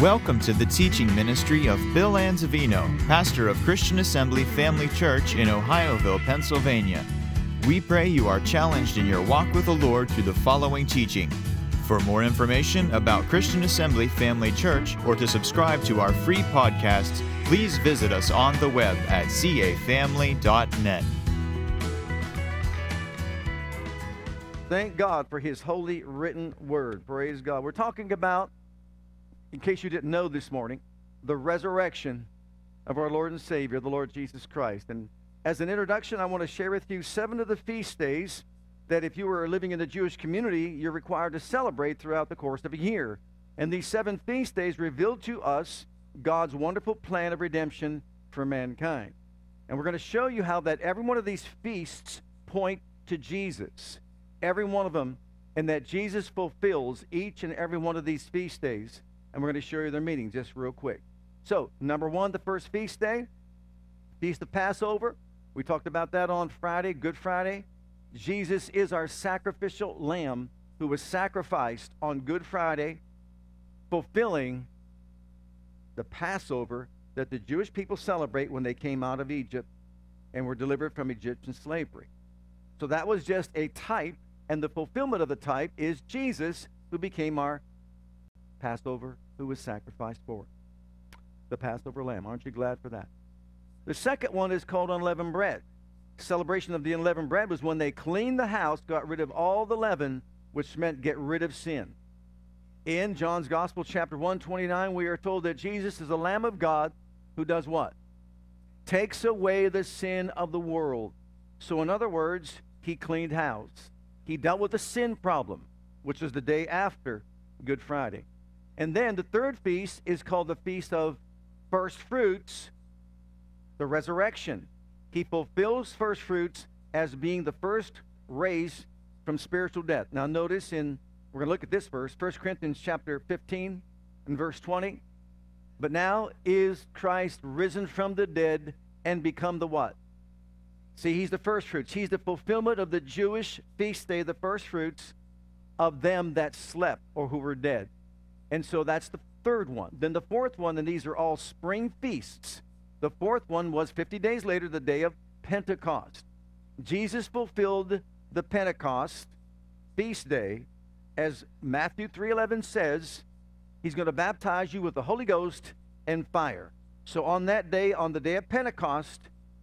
Welcome to the teaching ministry of Bill Anzavino, pastor of Christian Assembly Family Church in Ohioville, Pennsylvania. We pray you are challenged in your walk with the Lord through the following teaching. For more information about Christian Assembly Family Church or to subscribe to our free podcasts, please visit us on the web at cafamily.net. Thank God for His holy written word. Praise God. We're talking about in case you didn't know this morning, the resurrection of our Lord and Savior, the Lord Jesus Christ. And as an introduction, I want to share with you seven of the feast days that if you were living in the Jewish community, you're required to celebrate throughout the course of a year. And these seven feast days reveal to us God's wonderful plan of redemption for mankind. And we're going to show you how that every one of these feasts point to Jesus. Every one of them, and that Jesus fulfills each and every one of these feast days and we're going to show you their meaning just real quick. So, number one, the first feast day, Feast of Passover. We talked about that on Friday, Good Friday. Jesus is our sacrificial lamb who was sacrificed on Good Friday, fulfilling the Passover that the Jewish people celebrate when they came out of Egypt and were delivered from Egyptian slavery. So that was just a type, and the fulfillment of the type is Jesus who became our Passover who was sacrificed for it. The Passover lamb. Aren't you glad for that? The second one is called unleavened bread. Celebration of the unleavened bread was when they cleaned the house, got rid of all the leaven, which meant get rid of sin. In John's Gospel, chapter 129, we are told that Jesus is the Lamb of God who does what? Takes away the sin of the world. So, in other words, he cleaned house. He dealt with the sin problem, which was the day after Good Friday. And then the third feast is called the Feast of First Fruits, the resurrection. He fulfills first fruits as being the first raised from spiritual death. Now notice in we're going to look at this verse, 1 Corinthians chapter 15 and verse 20. But now is Christ risen from the dead and become the what? See, he's the first fruits. He's the fulfillment of the Jewish feast day, the first fruits of them that slept or who were dead. And so that's the third one. Then the fourth one, and these are all spring feasts. The fourth one was 50 days later, the day of Pentecost. Jesus fulfilled the Pentecost feast day as Matthew 3:11 says, he's going to baptize you with the Holy Ghost and fire. So on that day, on the day of Pentecost,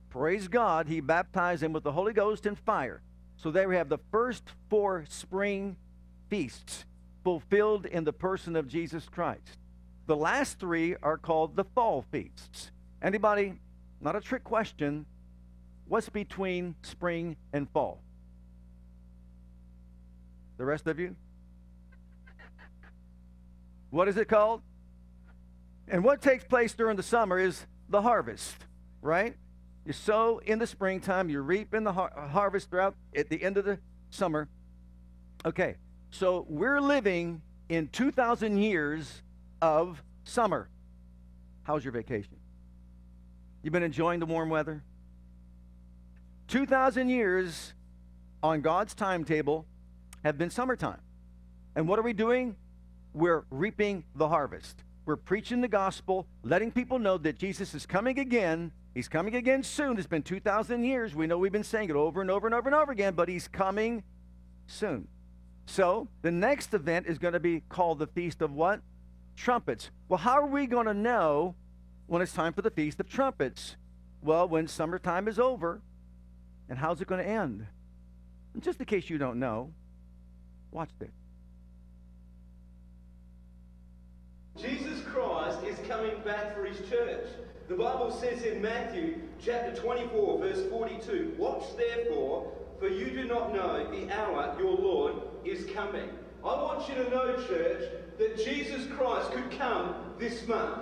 praise God, he baptized him with the Holy Ghost and fire. So there we have the first four spring feasts fulfilled in the person of Jesus Christ. The last three are called the fall feasts. Anybody, not a trick question, what's between spring and fall? The rest of you? What is it called? And what takes place during the summer is the harvest, right? You sow in the springtime, you reap in the har- harvest throughout at the end of the summer. Okay, so we're living in 2,000 years of summer. How's your vacation? You've been enjoying the warm weather? 2,000 years on God's timetable have been summertime. And what are we doing? We're reaping the harvest. We're preaching the gospel, letting people know that Jesus is coming again. He's coming again soon. It's been 2,000 years. We know we've been saying it over and over and over and over again, but he's coming soon. So the next event is going to be called the Feast of what? Trumpets. Well, how are we going to know when it's time for the Feast of Trumpets? Well, when summertime is over. And how's it going to end? And just in case you don't know, watch this. Jesus Christ is coming back for his church. The Bible says in Matthew chapter 24, verse 42, Watch therefore, for you do not know the hour your Lord is coming. I want you to know, church, that Jesus Christ could come this month,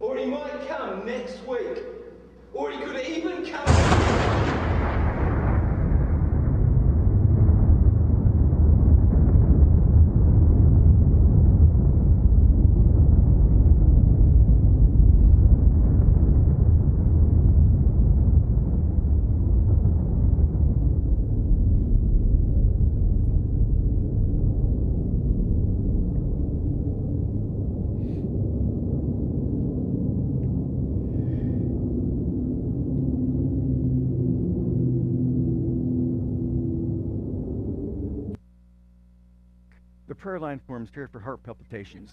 or he might come next week, or he could even come. Prayer line forms here for heart palpitations.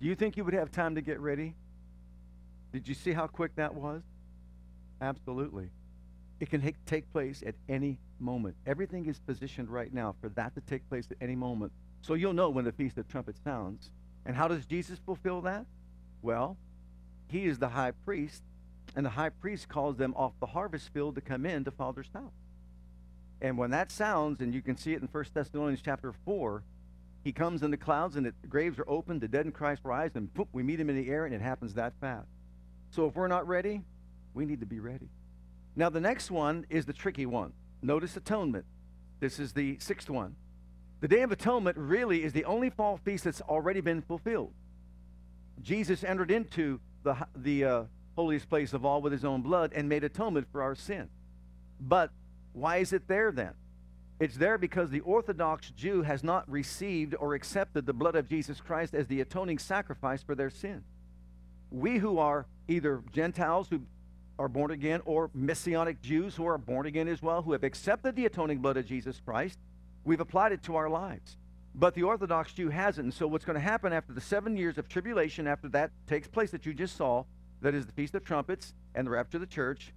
Do you think you would have time to get ready? Did you see how quick that was? Absolutely. It can take place at any moment. Everything is positioned right now for that to take place at any moment. So you'll know when the Feast of Trumpets sounds. And how does Jesus fulfill that? Well, he is the high priest, and the high priest calls them off the harvest field to come in to Father's house. And when that sounds, and you can see it in 1 Thessalonians chapter 4, he comes in the clouds and the graves are opened, the dead in Christ rise, and boom, we meet him in the air, and it happens that fast. So if we're not ready, we need to be ready. Now, the next one is the tricky one. Notice atonement. This is the sixth one. The Day of Atonement really is the only fall feast that's already been fulfilled. Jesus entered into the, the uh, holiest place of all with his own blood and made atonement for our sin. But why is it there then? It's there because the Orthodox Jew has not received or accepted the blood of Jesus Christ as the atoning sacrifice for their sin. We who are either Gentiles who are born again or Messianic Jews who are born again as well, who have accepted the atoning blood of Jesus Christ, we've applied it to our lives. But the Orthodox Jew hasn't. So what's going to happen after the seven years of tribulation, after that takes place that you just saw, that is the Feast of Trumpets and the rapture of the church,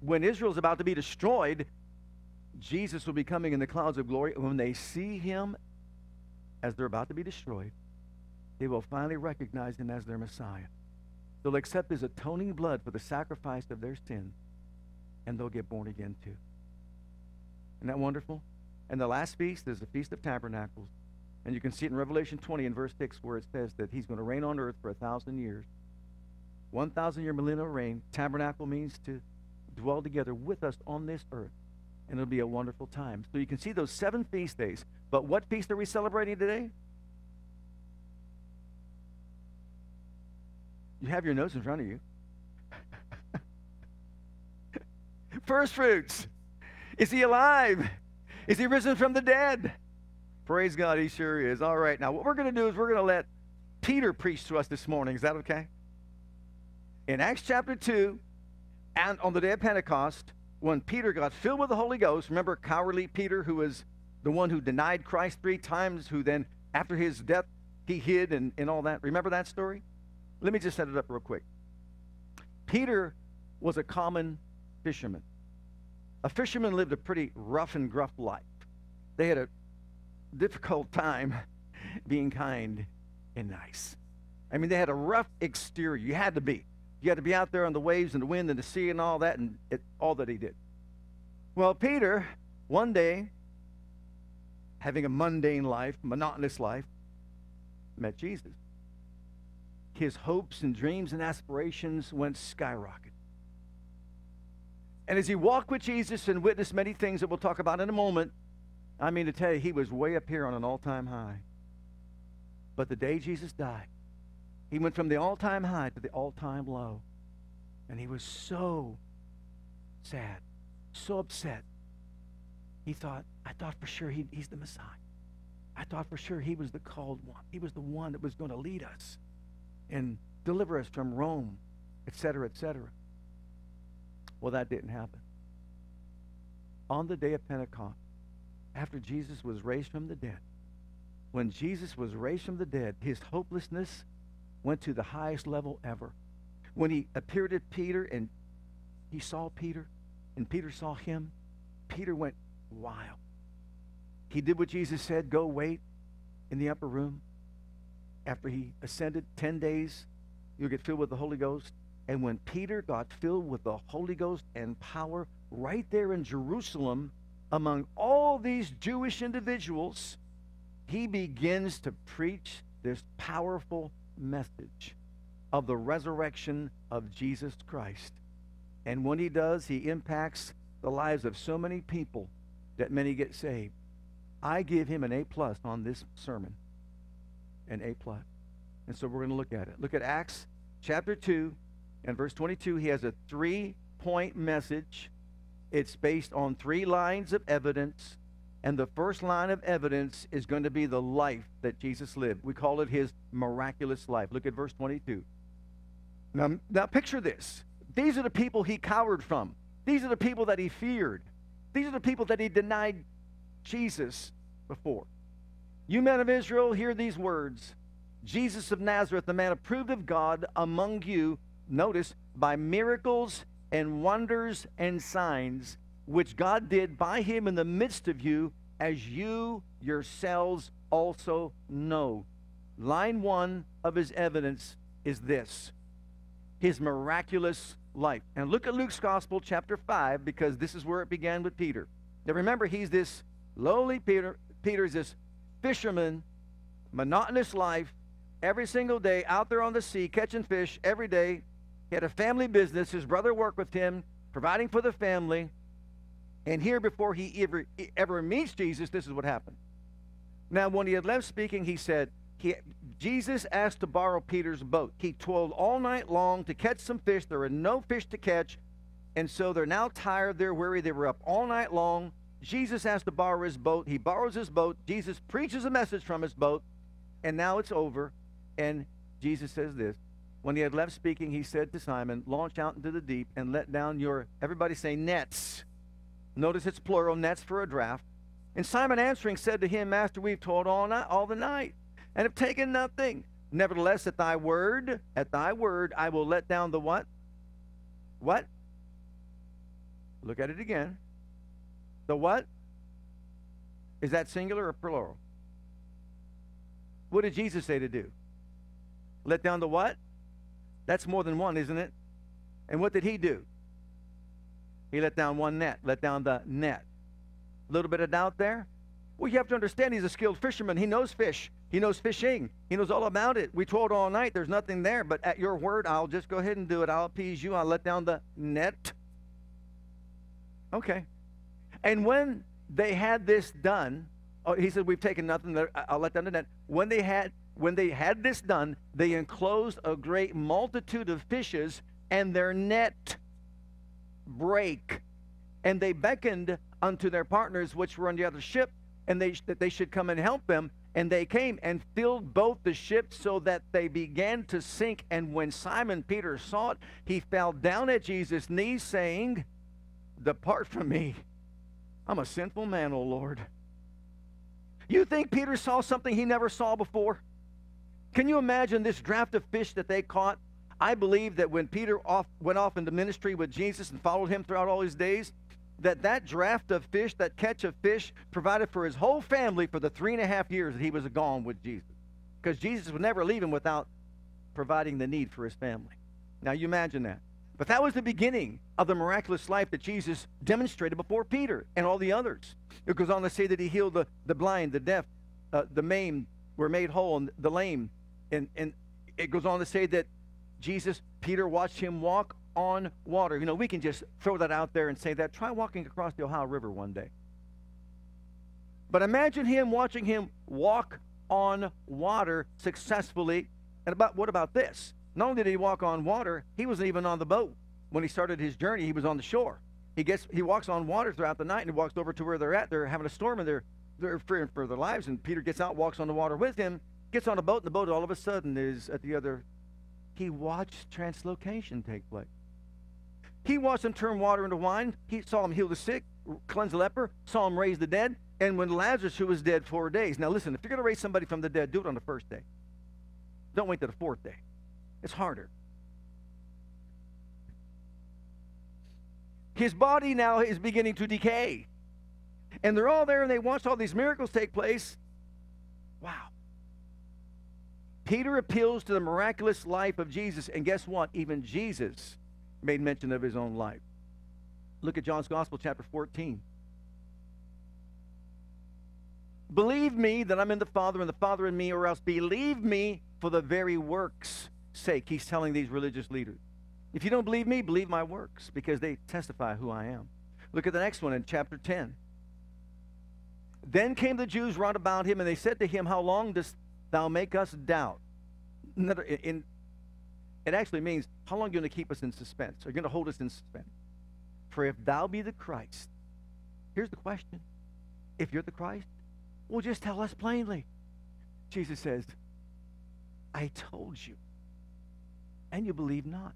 when Israel is about to be destroyed, Jesus will be coming in the clouds of glory. When they see him as they're about to be destroyed, they will finally recognize him as their Messiah. They'll accept his atoning blood for the sacrifice of their sin, and they'll get born again too. Isn't that wonderful? And the last feast is the Feast of Tabernacles. And you can see it in Revelation 20 and verse 6 where it says that he's going to reign on earth for a thousand years. 1,000 year millennial reign. Tabernacle means to dwell together with us on this earth. And it'll be a wonderful time. So you can see those seven feast days. But what feast are we celebrating today? You have your notes in front of you. First fruits. Is he alive? Is he risen from the dead? Praise God, he sure is. All right, now what we're going to do is we're going to let Peter preach to us this morning. Is that okay? In Acts chapter 2, and on the day of Pentecost, when Peter got filled with the Holy Ghost, remember cowardly Peter, who was the one who denied Christ three times, who then, after his death, he hid and, and all that. Remember that story? Let me just set it up real quick. Peter was a common fisherman. A fisherman lived a pretty rough and gruff life. They had a difficult time being kind and nice. I mean, they had a rough exterior. You had to be. You had to be out there on the waves and the wind and the sea and all that, and it, all that he did. Well, Peter, one day, having a mundane life, monotonous life, met Jesus his hopes and dreams and aspirations went skyrocket. And as he walked with Jesus and witnessed many things that we'll talk about in a moment, I mean to tell you, he was way up here on an all time high. But the day Jesus died, he went from the all time high to the all time low. And he was so sad, so upset. He thought, I thought for sure he, he's the Messiah. I thought for sure he was the called one. He was the one that was going to lead us and deliver us from Rome, etc., etc. Well, that didn't happen. On the day of Pentecost, after Jesus was raised from the dead, when Jesus was raised from the dead, his hopelessness went to the highest level ever. When he appeared to Peter and he saw Peter and Peter saw him, Peter went wild. He did what Jesus said go wait in the upper room after he ascended 10 days, you'll get filled with the Holy Ghost. And when Peter got filled with the Holy Ghost and power right there in Jerusalem, among all these Jewish individuals, he begins to preach this powerful message of the resurrection of Jesus Christ. And when he does, he impacts the lives of so many people that many get saved. I give him an A plus on this sermon and A plus. And so we're going to look at it. Look at Acts chapter 2 and verse 22. He has a three point message. It's based on three lines of evidence. And the first line of evidence is going to be the life that Jesus lived. We call it his miraculous life. Look at verse 22. Now, now picture this. These are the people he cowered from. These are the people that he feared. These are the people that he denied Jesus before. You men of Israel, hear these words Jesus of Nazareth, the man approved of God among you, notice, by miracles and wonders and signs, which God did by him in the midst of you, as you yourselves also know. Line one of his evidence is this his miraculous life. And look at Luke's Gospel, chapter 5, because this is where it began with Peter. Now remember, he's this lowly Peter. Peter's this fisherman, monotonous life, every single day out there on the sea catching fish every day. He had a family business. His brother worked with him, providing for the family. And here, before he ever, ever meets Jesus, this is what happened. Now, when he had left speaking, he said, he, Jesus asked to borrow Peter's boat. He toiled all night long to catch some fish. There were no fish to catch. And so they're now tired. They're weary. They were up all night long. Jesus asked to borrow his boat. He borrows his boat. Jesus preaches a message from his boat. And now it's over. And Jesus says this When he had left speaking, he said to Simon, Launch out into the deep and let down your, everybody say, nets. Notice it's plural, nets for a draft. And Simon answering said to him, Master, we've toiled all night, all the night and have taken nothing. Nevertheless, at thy word, at thy word, I will let down the what? What? Look at it again. The what? Is that singular or plural? What did Jesus say to do? Let down the what? That's more than one, isn't it? And what did he do? He let down one net, let down the net. A little bit of doubt there? Well, you have to understand he's a skilled fisherman. He knows fish. He knows fishing. He knows all about it. We toiled all night. There's nothing there. But at your word, I'll just go ahead and do it. I'll appease you. I'll let down the net. Okay. And when they had this done, oh, he said, We've taken nothing. There. I'll let down the net. When they had when they had this done, they enclosed a great multitude of fishes, and their net break. And they beckoned unto their partners which were on the other ship, and they that they should come and help them. And they came and filled both the ships so that they began to sink. And when Simon Peter saw it, he fell down at Jesus' knees, saying, Depart from me. I'm a sinful man, O Lord. You think Peter saw something he never saw before? Can you imagine this draft of fish that they caught? I believe that when Peter off, went off into ministry with Jesus and followed him throughout all his days, that that draft of fish, that catch of fish, provided for his whole family for the three and a half years that he was gone with Jesus. Because Jesus would never leave him without providing the need for his family. Now you imagine that. But that was the beginning of the miraculous life that Jesus demonstrated before Peter and all the others. It goes on to say that he healed the, the blind, the deaf, uh, the maimed were made whole, and the lame. And, and it goes on to say that Jesus, Peter watched him walk on water. You know, we can just throw that out there and say that. Try walking across the Ohio River one day. But imagine him watching him walk on water successfully. And about what about this? Not only did he walk on water, he wasn't even on the boat. When he started his journey, he was on the shore. He gets he walks on water throughout the night and he walks over to where they're at. They're having a storm and they're they're fearing for their lives. And Peter gets out, walks on the water with him, gets on a boat, and the boat all of a sudden is at the other. He watched translocation take place. He watched him turn water into wine. He saw him heal the sick, cleanse the leper, saw him raise the dead. And when Lazarus, who was dead four days. Now listen, if you're going to raise somebody from the dead, do it on the first day. Don't wait to the fourth day. It's harder. His body now is beginning to decay. And they're all there and they watch all these miracles take place. Wow. Peter appeals to the miraculous life of Jesus. And guess what? Even Jesus made mention of his own life. Look at John's Gospel, chapter 14. Believe me that I'm in the Father and the Father in me, or else believe me for the very works' sake. He's telling these religious leaders. If you don't believe me, believe my works, because they testify who I am. Look at the next one in chapter 10. Then came the Jews round about him, and they said to him, How long dost thou make us doubt? In, it actually means, how long are you going to keep us in suspense? Are you going to hold us in suspense? For if thou be the Christ, here's the question. If you're the Christ, well, just tell us plainly. Jesus says, I told you, and you believe not.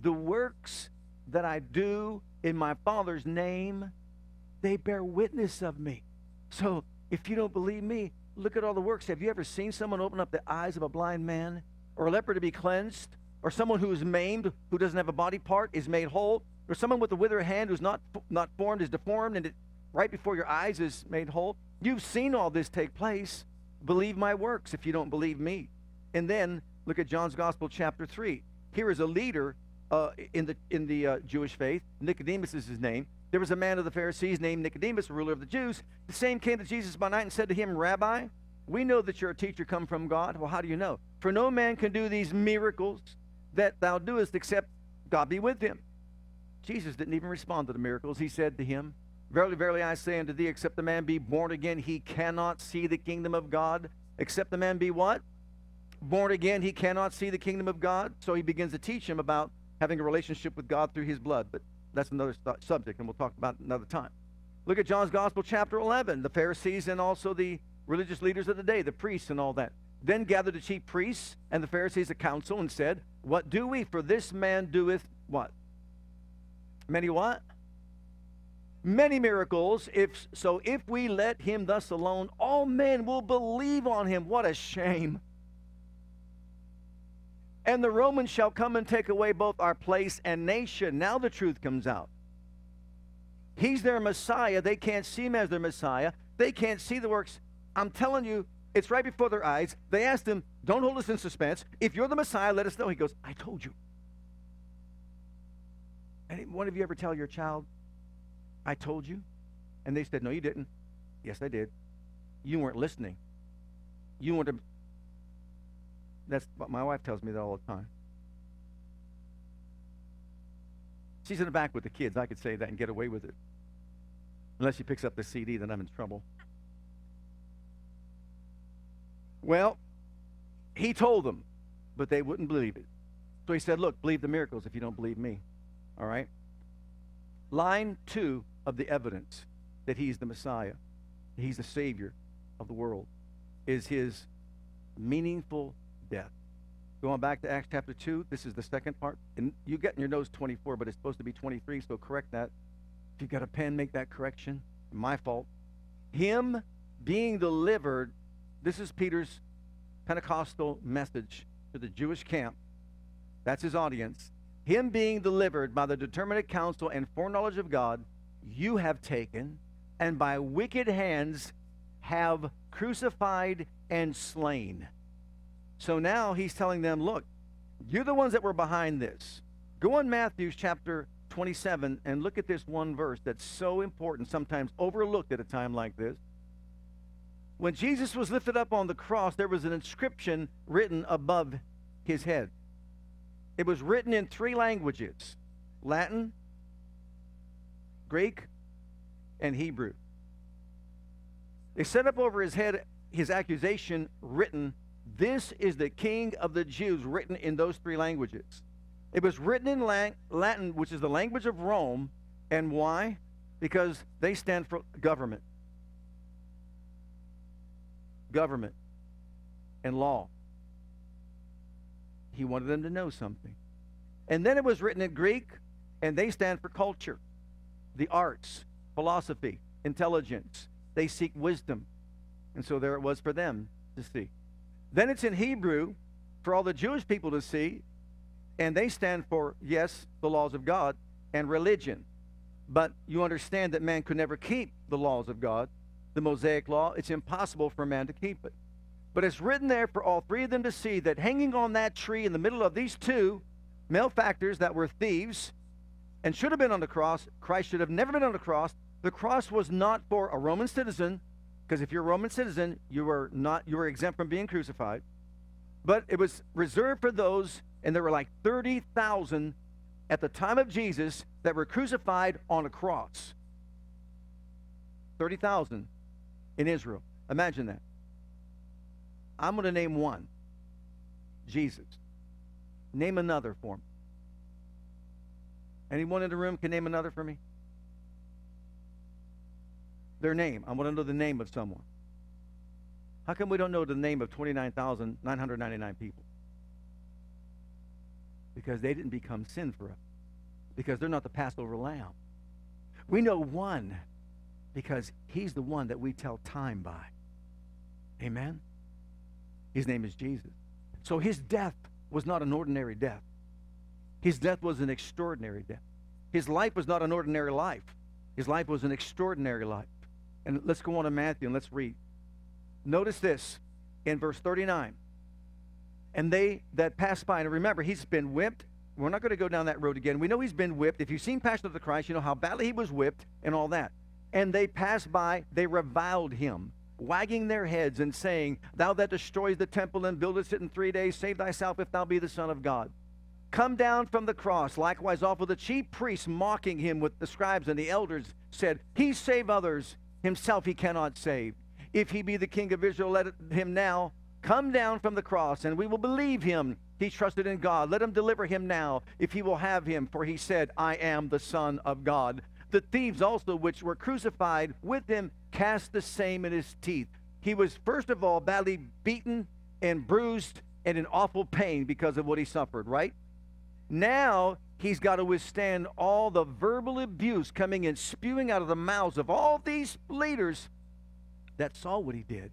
The works that I do in my Father's name, they bear witness of me. So if you don't believe me, look at all the works. Have you ever seen someone open up the eyes of a blind man or a leper to be cleansed? Or someone who is maimed, who doesn't have a body part, is made whole? Or someone with a withered hand who's not, not formed, is deformed, and it, right before your eyes is made whole? You've seen all this take place. Believe my works if you don't believe me. And then look at John's Gospel, chapter 3. Here is a leader uh, in the, in the uh, Jewish faith. Nicodemus is his name. There was a man of the Pharisees named Nicodemus, ruler of the Jews. The same came to Jesus by night and said to him, Rabbi, we know that you're a teacher come from God. Well, how do you know? For no man can do these miracles that thou doest except God be with him. Jesus didn't even respond to the miracles. He said to him, Verily, verily, I say unto thee, except the man be born again, he cannot see the kingdom of God. Except the man be what? Born again, he cannot see the kingdom of God. So he begins to teach him about having a relationship with God through his blood. But that's another subject, and we'll talk about another time. Look at John's Gospel, chapter 11. The Pharisees and also the religious leaders of the day, the priests and all that. Then gathered the chief priests and the Pharisees a council and said, What do we? For this man doeth what? Many what? Many miracles. If so, if we let him thus alone, all men will believe on him. What a shame. And the Romans shall come and take away both our place and nation. Now the truth comes out. He's their Messiah. They can't see him as their Messiah. They can't see the works. I'm telling you, it's right before their eyes. They asked him, Don't hold us in suspense. If you're the Messiah, let us know. He goes, I told you. Any one of you ever tell your child, I told you? And they said, No, you didn't. Yes, I did. You weren't listening. You weren't. That's what my wife tells me that all the time. She's in the back with the kids. I could say that and get away with it. Unless she picks up the CD, then I'm in trouble. Well, he told them, but they wouldn't believe it. So he said, Look, believe the miracles if you don't believe me. All right? Line two of the evidence that he's the Messiah, he's the Savior of the world, is his meaningful death. Going back to Acts chapter 2, this is the second part. And you get in your nose 24, but it's supposed to be 23, so correct that. If you've got a pen, make that correction. My fault. Him being delivered this is Peter's Pentecostal message to the Jewish camp. That's his audience. Him being delivered by the determinate counsel and foreknowledge of God, you have taken, and by wicked hands have crucified and slain. So now he's telling them, look, you're the ones that were behind this. Go on Matthew chapter 27 and look at this one verse that's so important, sometimes overlooked at a time like this. When Jesus was lifted up on the cross, there was an inscription written above his head. It was written in three languages Latin, Greek, and Hebrew. They set up over his head his accusation written, This is the King of the Jews, written in those three languages. It was written in Latin, which is the language of Rome. And why? Because they stand for government government, and law. He wanted them to know something. And then it was written in Greek, and they stand for culture, the arts, philosophy, intelligence. They seek wisdom. And so there it was for them to see. Then it's in Hebrew for all the Jewish people to see, and they stand for, yes, the laws of God and religion. But you understand that man could never keep the laws of God the Mosaic law, it's impossible for man to keep it. But it's written there for all three of them to see that hanging on that tree in the middle of these two malefactors that were thieves and should have been on the cross, Christ should have never been on the cross. The cross was not for a Roman citizen, because if you're a Roman citizen, you were not you were exempt from being crucified. But it was reserved for those, and there were like 30,000 at the time of Jesus that were crucified on a cross. 30,000 in Israel. Imagine that. I'm going to name one Jesus. Name another for me. Anyone in the room can name another for me? Their name. I want to know the name of someone. How come we don't know the name of 29,999 people? Because they didn't become sin for us. Because they're not the Passover lamb. We know one because he's the one that we tell time by. Amen? His name is Jesus. So his death was not an ordinary death. His death was an extraordinary death. His life was not an ordinary life. His life was an extraordinary life. And let's go on to Matthew and let's read. Notice this in verse 39. And they that passed by, and remember, he's been whipped. We're not going to go down that road again. We know he's been whipped. If you've seen Passion of the Christ, you know how badly he was whipped and all that. And they passed by, they reviled him, wagging their heads and saying, Thou that destroys the temple and buildest it in three days, save thyself if thou be the Son of God. Come down from the cross. Likewise, also the chief priests mocking him with the scribes and the elders said, He save others, himself he cannot save. If he be the king of Israel, let him now come down from the cross, and we will believe him. He trusted in God. Let him deliver him now, if he will have him, for he said, I am the Son of God. The thieves also, which were crucified with him, cast the same in his teeth. He was, first of all, badly beaten and bruised and in awful pain because of what he suffered, right? Now he's got to withstand all the verbal abuse coming and spewing out of the mouths of all these leaders that saw what he did.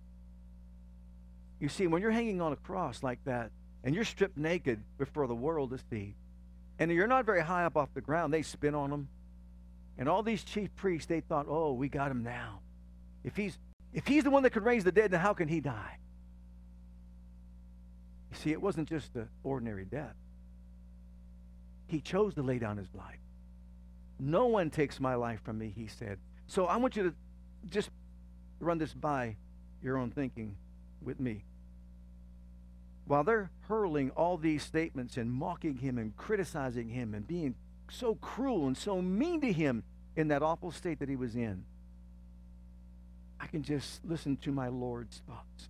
You see, when you're hanging on a cross like that and you're stripped naked before the world to see, and you're not very high up off the ground, they spin on him. And all these chief priests, they thought, oh, we got him now. If he's if he's the one that could raise the dead, then how can he die? You see, it wasn't just an ordinary death. He chose to lay down his life. No one takes my life from me, he said. So I want you to just run this by your own thinking with me. While they're hurling all these statements and mocking him and criticizing him and being so cruel and so mean to him in that awful state that he was in, I can just listen to my Lord's thoughts.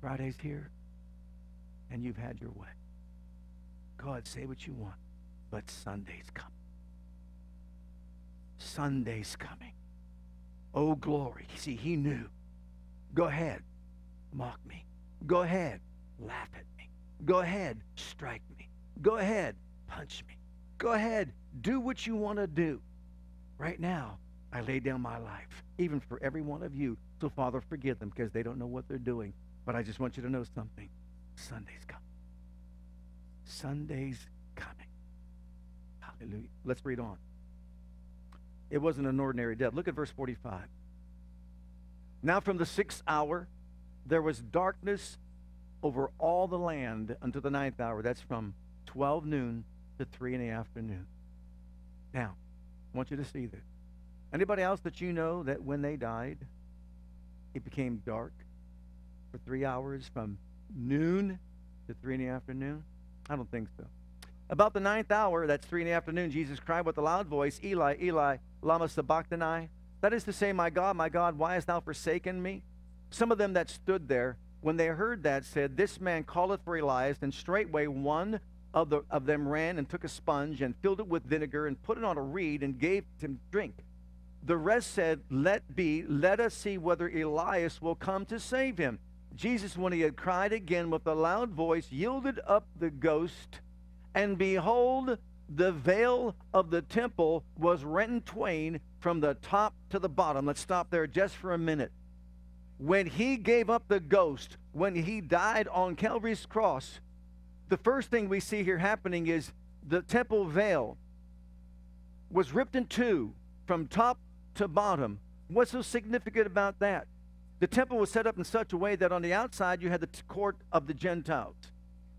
Friday's here, and you've had your way. God, say what you want, but Sunday's coming. Sunday's coming. Oh, glory. See, he knew. Go ahead, mock me. Go ahead, laugh at me. Go ahead, strike me. Go ahead, punch me. Go ahead, do what you want to do. Right now, I lay down my life, even for every one of you. So, Father, forgive them because they don't know what they're doing. But I just want you to know something. Sunday's coming. Sunday's coming. Hallelujah. Let's read on. It wasn't an ordinary death. Look at verse 45. Now from the sixth hour, there was darkness over all the land until the ninth hour. That's from 12 noon to 3 in the afternoon. Now, I want you to see this. Anybody else that you know that when they died, it became dark for three hours from noon to 3 in the afternoon? I don't think so. About the ninth hour, that's three in the afternoon, Jesus cried with a loud voice, Eli, Eli, lama sabachthani. That is to say, My God, my God, why hast thou forsaken me? Some of them that stood there, when they heard that, said, This man calleth for Elias. And straightway one of, the, of them ran and took a sponge and filled it with vinegar and put it on a reed and gave him drink. The rest said, Let be, let us see whether Elias will come to save him. Jesus, when he had cried again with a loud voice, yielded up the ghost, and behold, the veil of the temple was rent in twain from the top to the bottom. Let's stop there just for a minute. When he gave up the ghost, when he died on Calvary's cross, the first thing we see here happening is the temple veil was ripped in two from top to bottom. What's so significant about that? The temple was set up in such a way that on the outside you had the court of the Gentiles.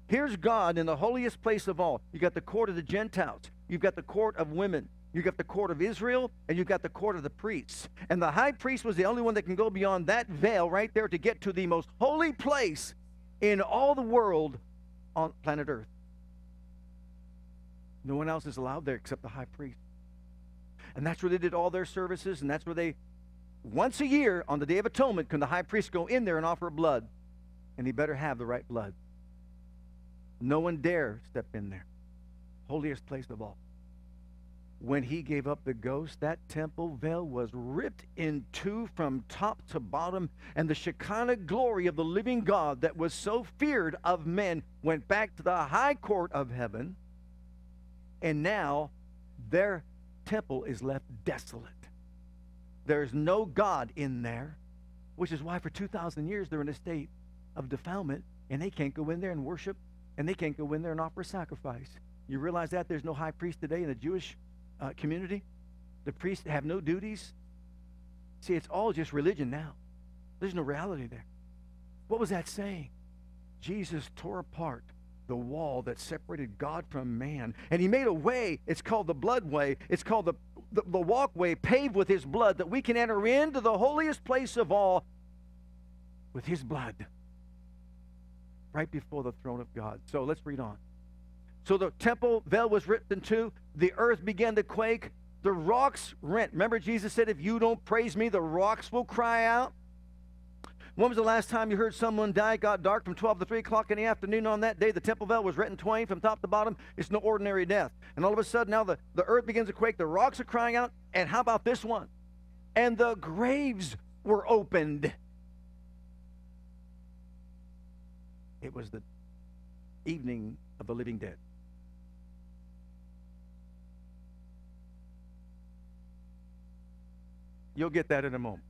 Here's God in the holiest place of all. You got the court of the Gentiles. You've got the court of women. You've got the court of Israel, and you've got the court of the priests. And the high priest was the only one that can go beyond that veil right there to get to the most holy place in all the world on planet Earth. No one else is allowed there except the high priest. And that's where they did all their services, and that's where they once a year, on the Day of Atonement, can the high priest go in there and offer blood? And he better have the right blood. No one dare step in there. Holiest place of all. When he gave up the ghost, that temple veil was ripped in two from top to bottom, and the Shekinah glory of the living God that was so feared of men went back to the high court of heaven, and now their temple is left desolate. There's no God in there, which is why for 2,000 years they're in a state of defilement and they can't go in there and worship and they can't go in there and offer sacrifice. You realize that there's no high priest today in the Jewish uh, community? The priests have no duties. See, it's all just religion now. There's no reality there. What was that saying? Jesus tore apart the wall that separated God from man. And he made a way. It's called the blood way. It's called the, the, the, walkway paved with his blood that we can enter into the holiest place of all with his blood right before the throne of God. So let's read on. So the temple veil was ripped in two. The earth began to quake. The rocks rent. Remember, Jesus said, If you don't praise me, the rocks will cry out. When was the last time you heard someone die? It got dark from 12 to 3 o'clock in the afternoon on that day. The temple veil was rent in twain from top to bottom. It's no ordinary death. And all of a sudden, now the, the earth begins to quake. The rocks are crying out. And how about this one? And the graves were opened. It was the evening of the living dead. You'll get that in a moment.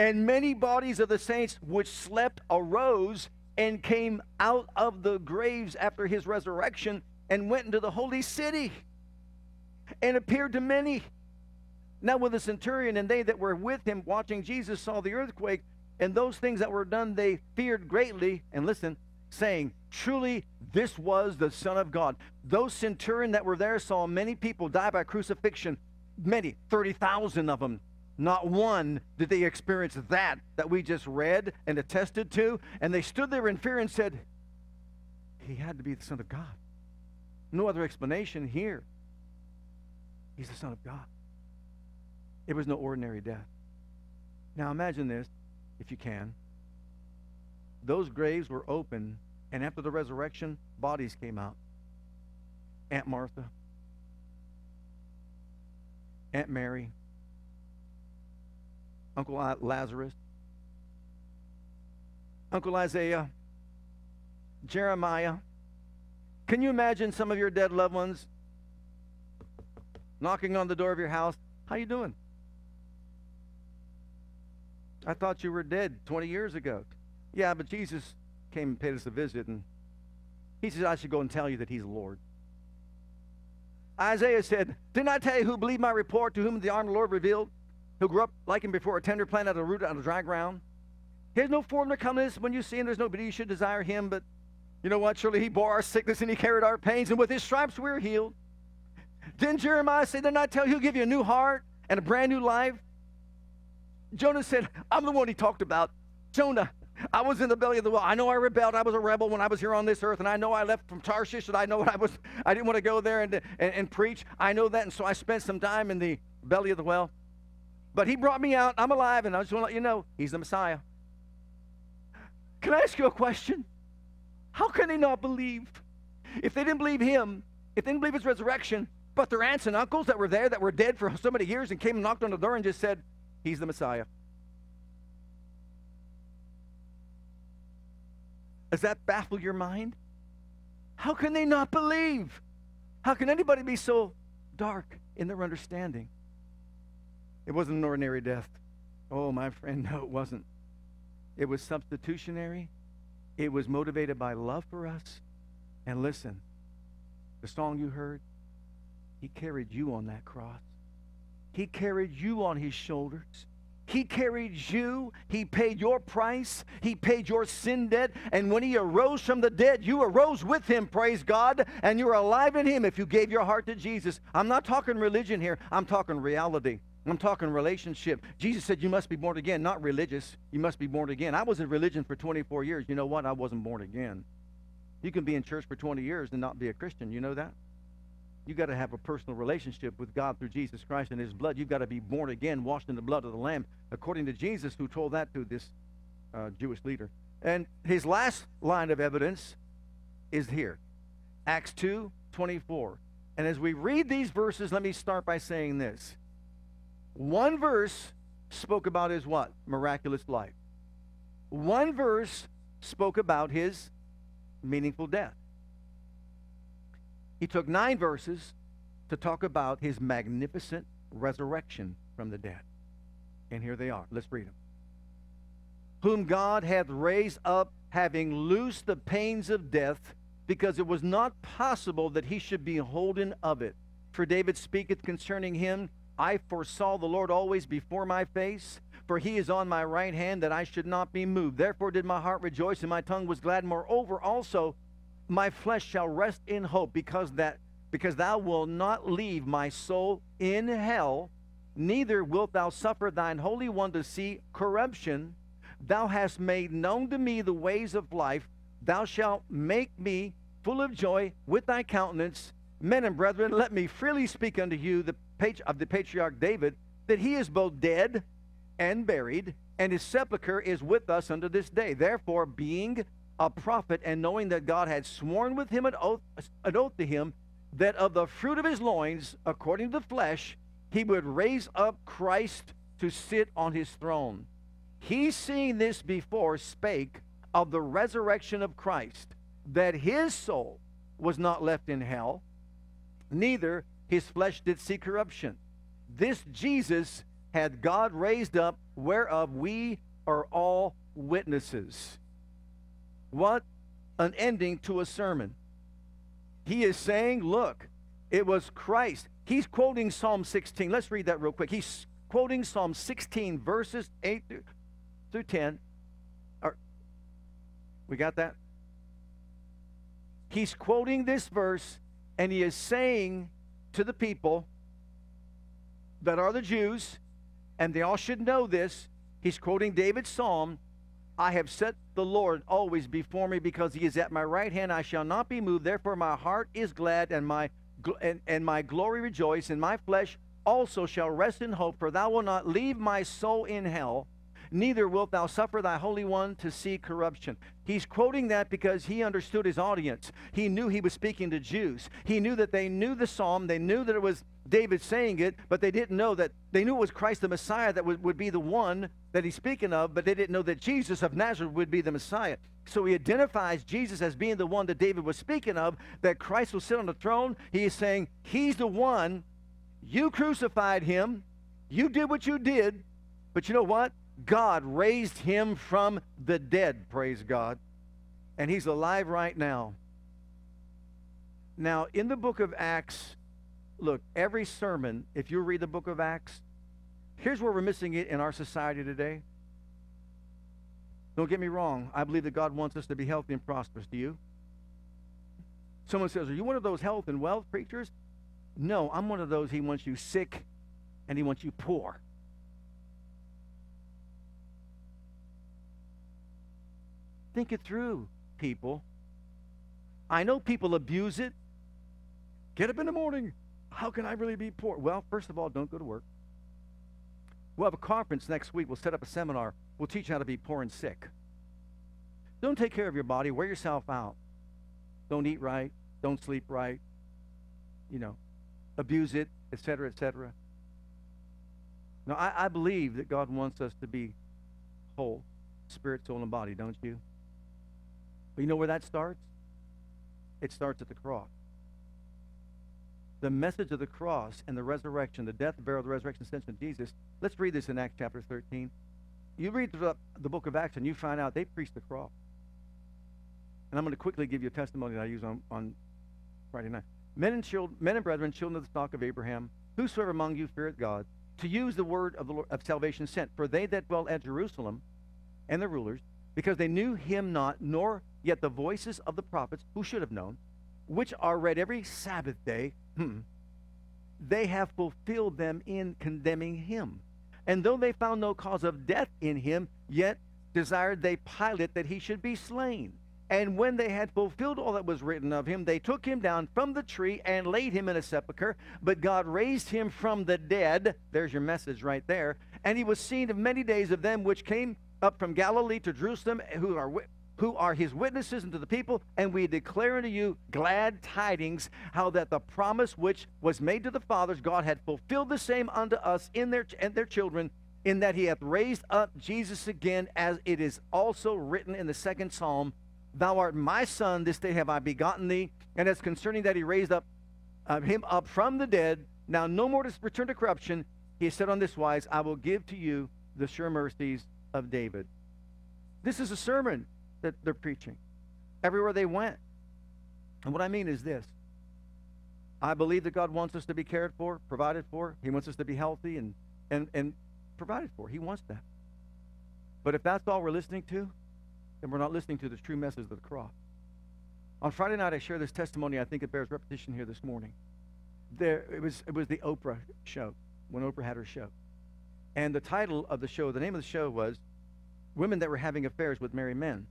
And many bodies of the saints which slept arose and came out of the graves after his resurrection and went into the holy city and appeared to many. Now, when the centurion and they that were with him watching Jesus saw the earthquake and those things that were done, they feared greatly. And listen, saying, Truly, this was the Son of God. Those centurion that were there saw many people die by crucifixion, many, 30,000 of them. Not one did they experience that that we just read and attested to. And they stood there in fear and said, He had to be the Son of God. No other explanation here. He's the Son of God. It was no ordinary death. Now imagine this, if you can. Those graves were open, and after the resurrection, bodies came out. Aunt Martha, Aunt Mary, Uncle Lazarus, Uncle Isaiah, Jeremiah. Can you imagine some of your dead loved ones knocking on the door of your house? How you doing? I thought you were dead 20 years ago. Yeah, but Jesus came and paid us a visit, and he said, I should go and tell you that he's Lord. Isaiah said, Didn't I tell you who believed my report, to whom the arm of the Lord revealed? Who grow up like him before a tender plant out of root out of dry ground. He has no form or comeliness when you see him. There's nobody you should desire him, but you know what? Surely he bore our sickness and he carried our pains, and with his stripes we are healed. Didn't Jeremiah say, Didn't I tell you he'll give you a new heart and a brand new life? Jonah said, I'm the one he talked about. Jonah, I was in the belly of the well. I know I rebelled. I was a rebel when I was here on this earth, and I know I left from Tarshish, and I know I was. I didn't want to go there and, and, and preach. I know that, and so I spent some time in the belly of the whale. But he brought me out. I'm alive, and I just want to let you know he's the Messiah. Can I ask you a question? How can they not believe? If they didn't believe him, if they didn't believe his resurrection, but their aunts and uncles that were there that were dead for so many years and came and knocked on the door and just said, He's the Messiah. Does that baffle your mind? How can they not believe? How can anybody be so dark in their understanding? It wasn't an ordinary death. Oh, my friend, no, it wasn't. It was substitutionary. It was motivated by love for us. And listen, the song you heard, he carried you on that cross. He carried you on his shoulders. He carried you. He paid your price. He paid your sin debt. And when he arose from the dead, you arose with him, praise God. And you're alive in him if you gave your heart to Jesus. I'm not talking religion here, I'm talking reality. I'm talking relationship. Jesus said you must be born again, not religious. You must be born again. I was in religion for 24 years. You know what? I wasn't born again. You can be in church for 20 years and not be a Christian. You know that? You got to have a personal relationship with God through Jesus Christ and His blood. You've got to be born again, washed in the blood of the Lamb, according to Jesus, who told that to this uh, Jewish leader. And his last line of evidence is here Acts 2 24. And as we read these verses, let me start by saying this one verse spoke about his what? Miraculous life. One verse spoke about his meaningful death. He took nine verses to talk about his magnificent resurrection from the dead. And here they are. Let's read them. Whom God hath raised up, having loosed the pains of death, because it was not possible that he should be holden of it. For David speaketh concerning him, I foresaw the Lord always before my face, for he is on my right hand, that I should not be moved. Therefore did my heart rejoice, and my tongue was glad. Moreover, also my flesh shall rest in hope, because that because thou wilt not leave my soul in hell, neither wilt thou suffer thine holy one to see corruption. Thou hast made known to me the ways of life. Thou shalt make me full of joy with thy countenance. Men and brethren, let me freely speak unto you the of the patriarch David, that he is both dead and buried, and his sepulchre is with us unto this day. Therefore, being a prophet, and knowing that God had sworn with him an oath, an oath to him, that of the fruit of his loins, according to the flesh, he would raise up Christ to sit on his throne. He, seeing this before, spake of the resurrection of Christ, that his soul was not left in hell, neither his flesh did see corruption. This Jesus had God raised up, whereof we are all witnesses. What an ending to a sermon. He is saying, look, it was Christ. He's quoting Psalm 16. Let's read that real quick. He's quoting Psalm 16, verses 8 through 10. we got that? He's quoting this verse, and he is saying to the people that are the Jews, and they all should know this. He's quoting David's psalm I have set the Lord always before me because he is at my right hand. I shall not be moved. Therefore, my heart is glad and my, and, and my glory rejoice, and my flesh also shall rest in hope. For thou wilt not leave my soul in hell, neither wilt thou suffer thy Holy One to see corruption. He's quoting that because he understood his audience. He knew he was speaking to Jews. He knew that they knew the psalm, they knew that it was David saying it, but they didn't know that they knew it was Christ the Messiah that would, would be the one that he's speaking of, but they didn't know that Jesus of Nazareth would be the Messiah. So he identifies Jesus as being the one that David was speaking of, that Christ will sit on the throne. He is saying, He's the one. You crucified him. You did what you did. But you know what? God raised him from the dead, praise God. And he's alive right now. Now, in the book of Acts, look, every sermon, if you read the book of Acts, here's where we're missing it in our society today. Don't get me wrong. I believe that God wants us to be healthy and prosperous. Do you? Someone says, Are you one of those health and wealth preachers? No, I'm one of those he wants you sick and he wants you poor. Think it through, people. I know people abuse it. Get up in the morning. How can I really be poor? Well, first of all, don't go to work. We'll have a conference next week. We'll set up a seminar. We'll teach you how to be poor and sick. Don't take care of your body. Wear yourself out. Don't eat right. Don't sleep right. You know, abuse it, etc., etc. Now, I, I believe that God wants us to be whole, spirit, soul, and body, don't you? But you know where that starts? It starts at the cross the message of the cross and the resurrection, the death, burial, the resurrection, ascension of Jesus. Let's read this in Acts chapter 13. You read the, the book of Acts and you find out they preached the cross. And I'm going to quickly give you a testimony that I use on, on Friday night. Men and, children, men and brethren, children of the stock of Abraham, whosoever among you feareth God, to use the word of, the Lord, of salvation sent. For they that dwell at Jerusalem and the rulers, because they knew him not, nor yet the voices of the prophets, who should have known, which are read every Sabbath day, hmm, they have fulfilled them in condemning him. And though they found no cause of death in him, yet desired they Pilate that he should be slain. And when they had fulfilled all that was written of him, they took him down from the tree and laid him in a sepulchre. But God raised him from the dead. There's your message right there. And he was seen of many days of them which came up from Galilee to Jerusalem, who are who are his witnesses unto the people, and we declare unto you glad tidings, how that the promise which was made to the fathers, God had fulfilled the same unto us in their and their children, in that he hath raised up Jesus again, as it is also written in the second psalm, Thou art my son, this day have I begotten thee. And as concerning that he raised up uh, him up from the dead. Now no more to return to corruption. He said on this wise, I will give to you the sure mercies of David. This is a sermon that they're preaching everywhere they went. And what I mean is this I believe that God wants us to be cared for, provided for. He wants us to be healthy and, and, and provided for. He wants that. But if that's all we're listening to, then we're not listening to the true message of the cross. On Friday night, I shared this testimony. I think it bears repetition here this morning. There, it was it was the Oprah show when Oprah had her show, and the title of the show, the name of the show was "Women That Were Having Affairs with Married Men."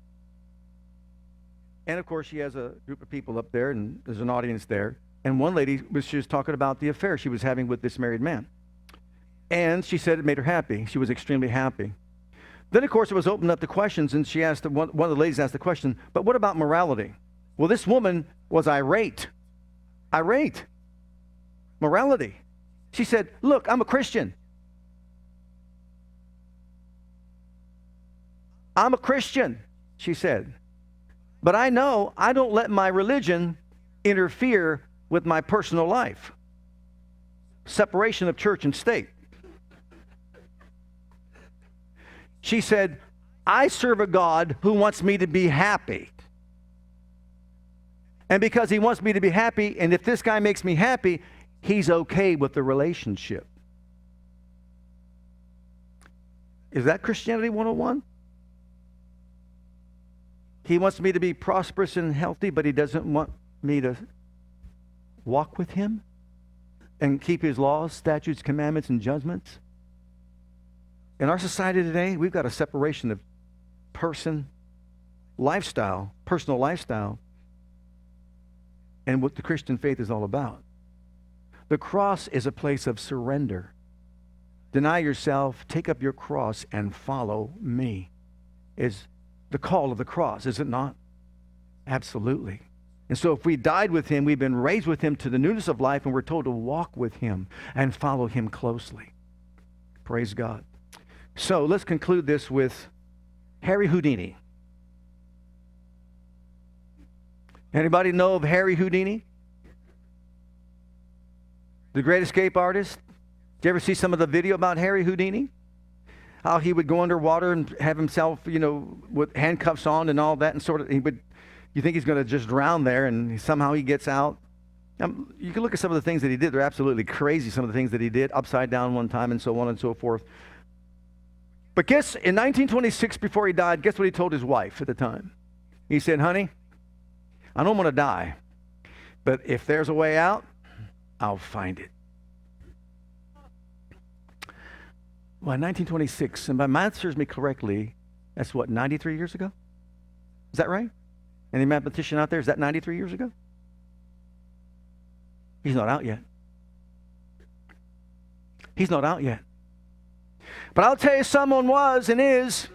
And of course, she has a group of people up there, and there's an audience there. And one lady was just talking about the affair she was having with this married man, and she said it made her happy. She was extremely happy. Then, of course, it was opened up to questions, and she asked one, one of the ladies asked the question, "But what about morality?" Well, this woman was irate. Irate. Morality. She said, Look, I'm a Christian. I'm a Christian, she said. But I know I don't let my religion interfere with my personal life. Separation of church and state. She said, I serve a God who wants me to be happy. And because he wants me to be happy, and if this guy makes me happy, he's okay with the relationship. Is that Christianity 101? He wants me to be prosperous and healthy, but he doesn't want me to walk with him and keep his laws, statutes, commandments, and judgments. In our society today, we've got a separation of person, lifestyle, personal lifestyle, and what the Christian faith is all about. The cross is a place of surrender. Deny yourself, take up your cross, and follow me. Is the call of the cross, is it not? Absolutely. And so, if we died with him, we've been raised with him to the newness of life, and we're told to walk with him and follow him closely. Praise God. So, let's conclude this with Harry Houdini. Anybody know of Harry Houdini? The great escape artist? Did you ever see some of the video about Harry Houdini? How he would go underwater and have himself, you know, with handcuffs on and all that, and sort of, he would, you think he's going to just drown there, and somehow he gets out. Um, you can look at some of the things that he did. They're absolutely crazy, some of the things that he did, upside down one time, and so on and so forth. But guess, in 1926, before he died, guess what he told his wife at the time? He said, honey, I don't want to die, but if there's a way out, I'll find it. Well, 1926, and my math serves me correctly, that's what, 93 years ago? Is that right? Any mathematician out there, is that 93 years ago? He's not out yet. He's not out yet. But I'll tell you, someone was and is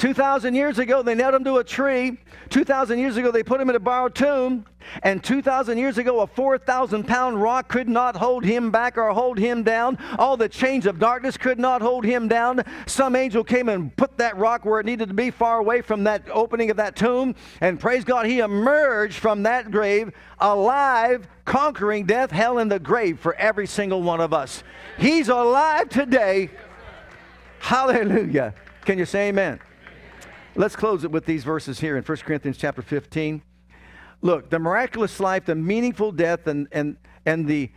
2,000 years ago, they nailed him to a tree. 2,000 years ago, they put him in a borrowed tomb. And 2,000 years ago, a 4,000 pound rock could not hold him back or hold him down. All the chains of darkness could not hold him down. Some angel came and put that rock where it needed to be, far away from that opening of that tomb. And praise God, he emerged from that grave alive, conquering death, hell, and the grave for every single one of us. He's alive today. Hallelujah. Can you say amen? Let's close it with these verses here in 1 Corinthians chapter 15. Look, the miraculous life, the meaningful death, and, and, and the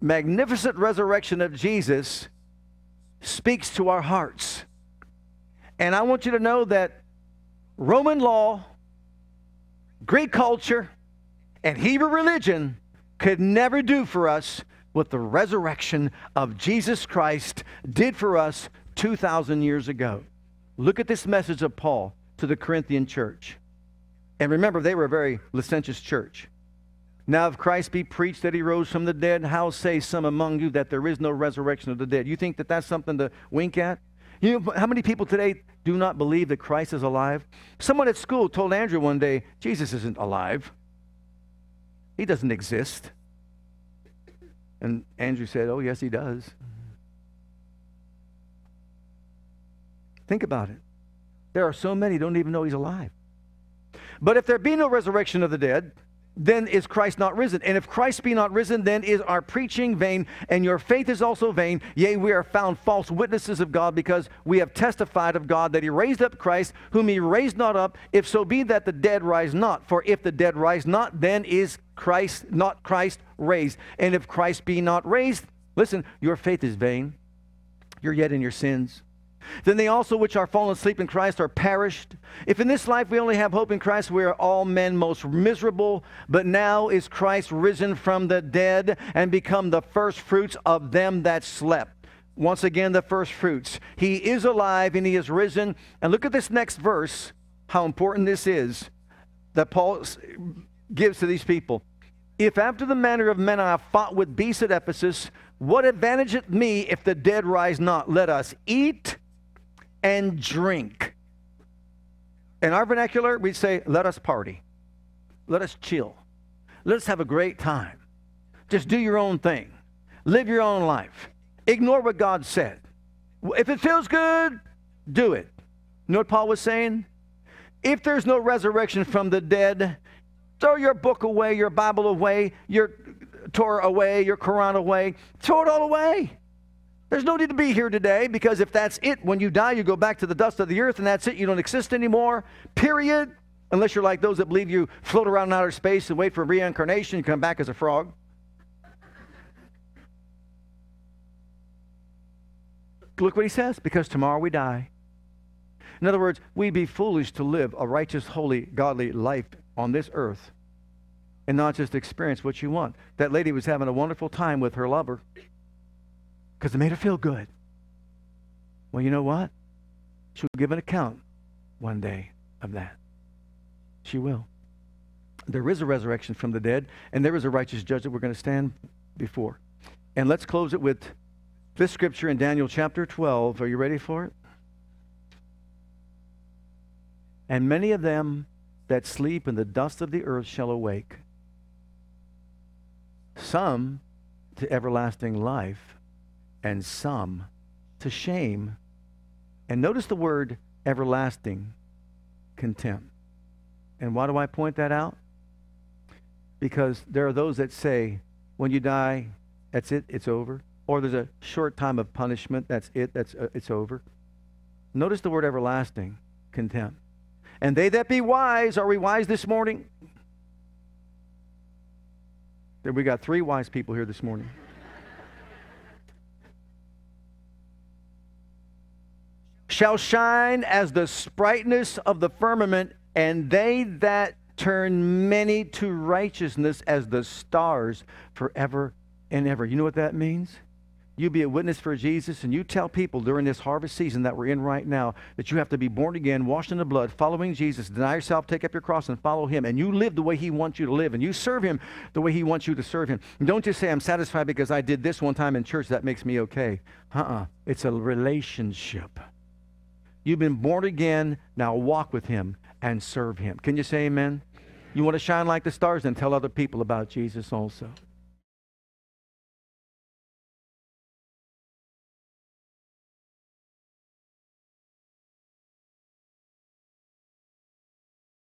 magnificent resurrection of Jesus speaks to our hearts. And I want you to know that Roman law, Greek culture, and Hebrew religion could never do for us what the resurrection of Jesus Christ did for us 2,000 years ago. Look at this message of Paul to the Corinthian church. And remember, they were a very licentious church. Now, if Christ be preached that he rose from the dead, how say some among you that there is no resurrection of the dead? You think that that's something to wink at? You know, how many people today do not believe that Christ is alive? Someone at school told Andrew one day, Jesus isn't alive. He doesn't exist. And Andrew said, Oh, yes, he does. Think about it. There are so many don't even know he's alive. But if there be no resurrection of the dead, then is Christ not risen. And if Christ be not risen, then is our preaching vain, and your faith is also vain. Yea, we are found false witnesses of God, because we have testified of God that he raised up Christ, whom he raised not up, if so be that the dead rise not. For if the dead rise not, then is Christ not Christ raised. And if Christ be not raised, listen, your faith is vain. You're yet in your sins. Then they also which are fallen asleep in Christ are perished. If in this life we only have hope in Christ, we are all men most miserable. But now is Christ risen from the dead and become the first fruits of them that slept. Once again, the first fruits. He is alive and he is risen. And look at this next verse, how important this is that Paul gives to these people. If after the manner of men I have fought with beasts at Ephesus, what advantageth me if the dead rise not? Let us eat and drink. In our vernacular, we'd say, let us party. Let us chill. Let us have a great time. Just do your own thing. Live your own life. Ignore what God said. If it feels good, do it. You know what Paul was saying? If there's no resurrection from the dead, throw your book away, your Bible away, your Torah away, your Quran away. Throw it all away. There's no need to be here today because if that's it, when you die, you go back to the dust of the earth and that's it. You don't exist anymore, period. Unless you're like those that believe you float around in outer space and wait for reincarnation and come back as a frog. Look what he says because tomorrow we die. In other words, we'd be foolish to live a righteous, holy, godly life on this earth and not just experience what you want. That lady was having a wonderful time with her lover because it made her feel good. Well, you know what? She'll give an account one day of that. She will. There is a resurrection from the dead, and there is a righteous judge that we're going to stand before. And let's close it with this scripture in Daniel chapter 12. Are you ready for it? And many of them that sleep in the dust of the earth shall awake, some to everlasting life, and some to shame. And notice the word everlasting contempt. And why do I point that out? Because there are those that say, when you die, that's it, it's over. Or there's a short time of punishment, that's it, that's uh, it's over. Notice the word everlasting contempt. And they that be wise, are we wise this morning? We got three wise people here this morning. Shall shine as the sprightness of the firmament, and they that turn many to righteousness as the stars forever and ever. You know what that means? You be a witness for Jesus, and you tell people during this harvest season that we're in right now that you have to be born again, washed in the blood, following Jesus, deny yourself, take up your cross, and follow Him. And you live the way He wants you to live, and you serve Him the way He wants you to serve Him. And don't just say, I'm satisfied because I did this one time in church, that makes me okay. Uh uh-uh. uh. It's a relationship. You've been born again. Now walk with him and serve him. Can you say amen? You want to shine like the stars and tell other people about Jesus also.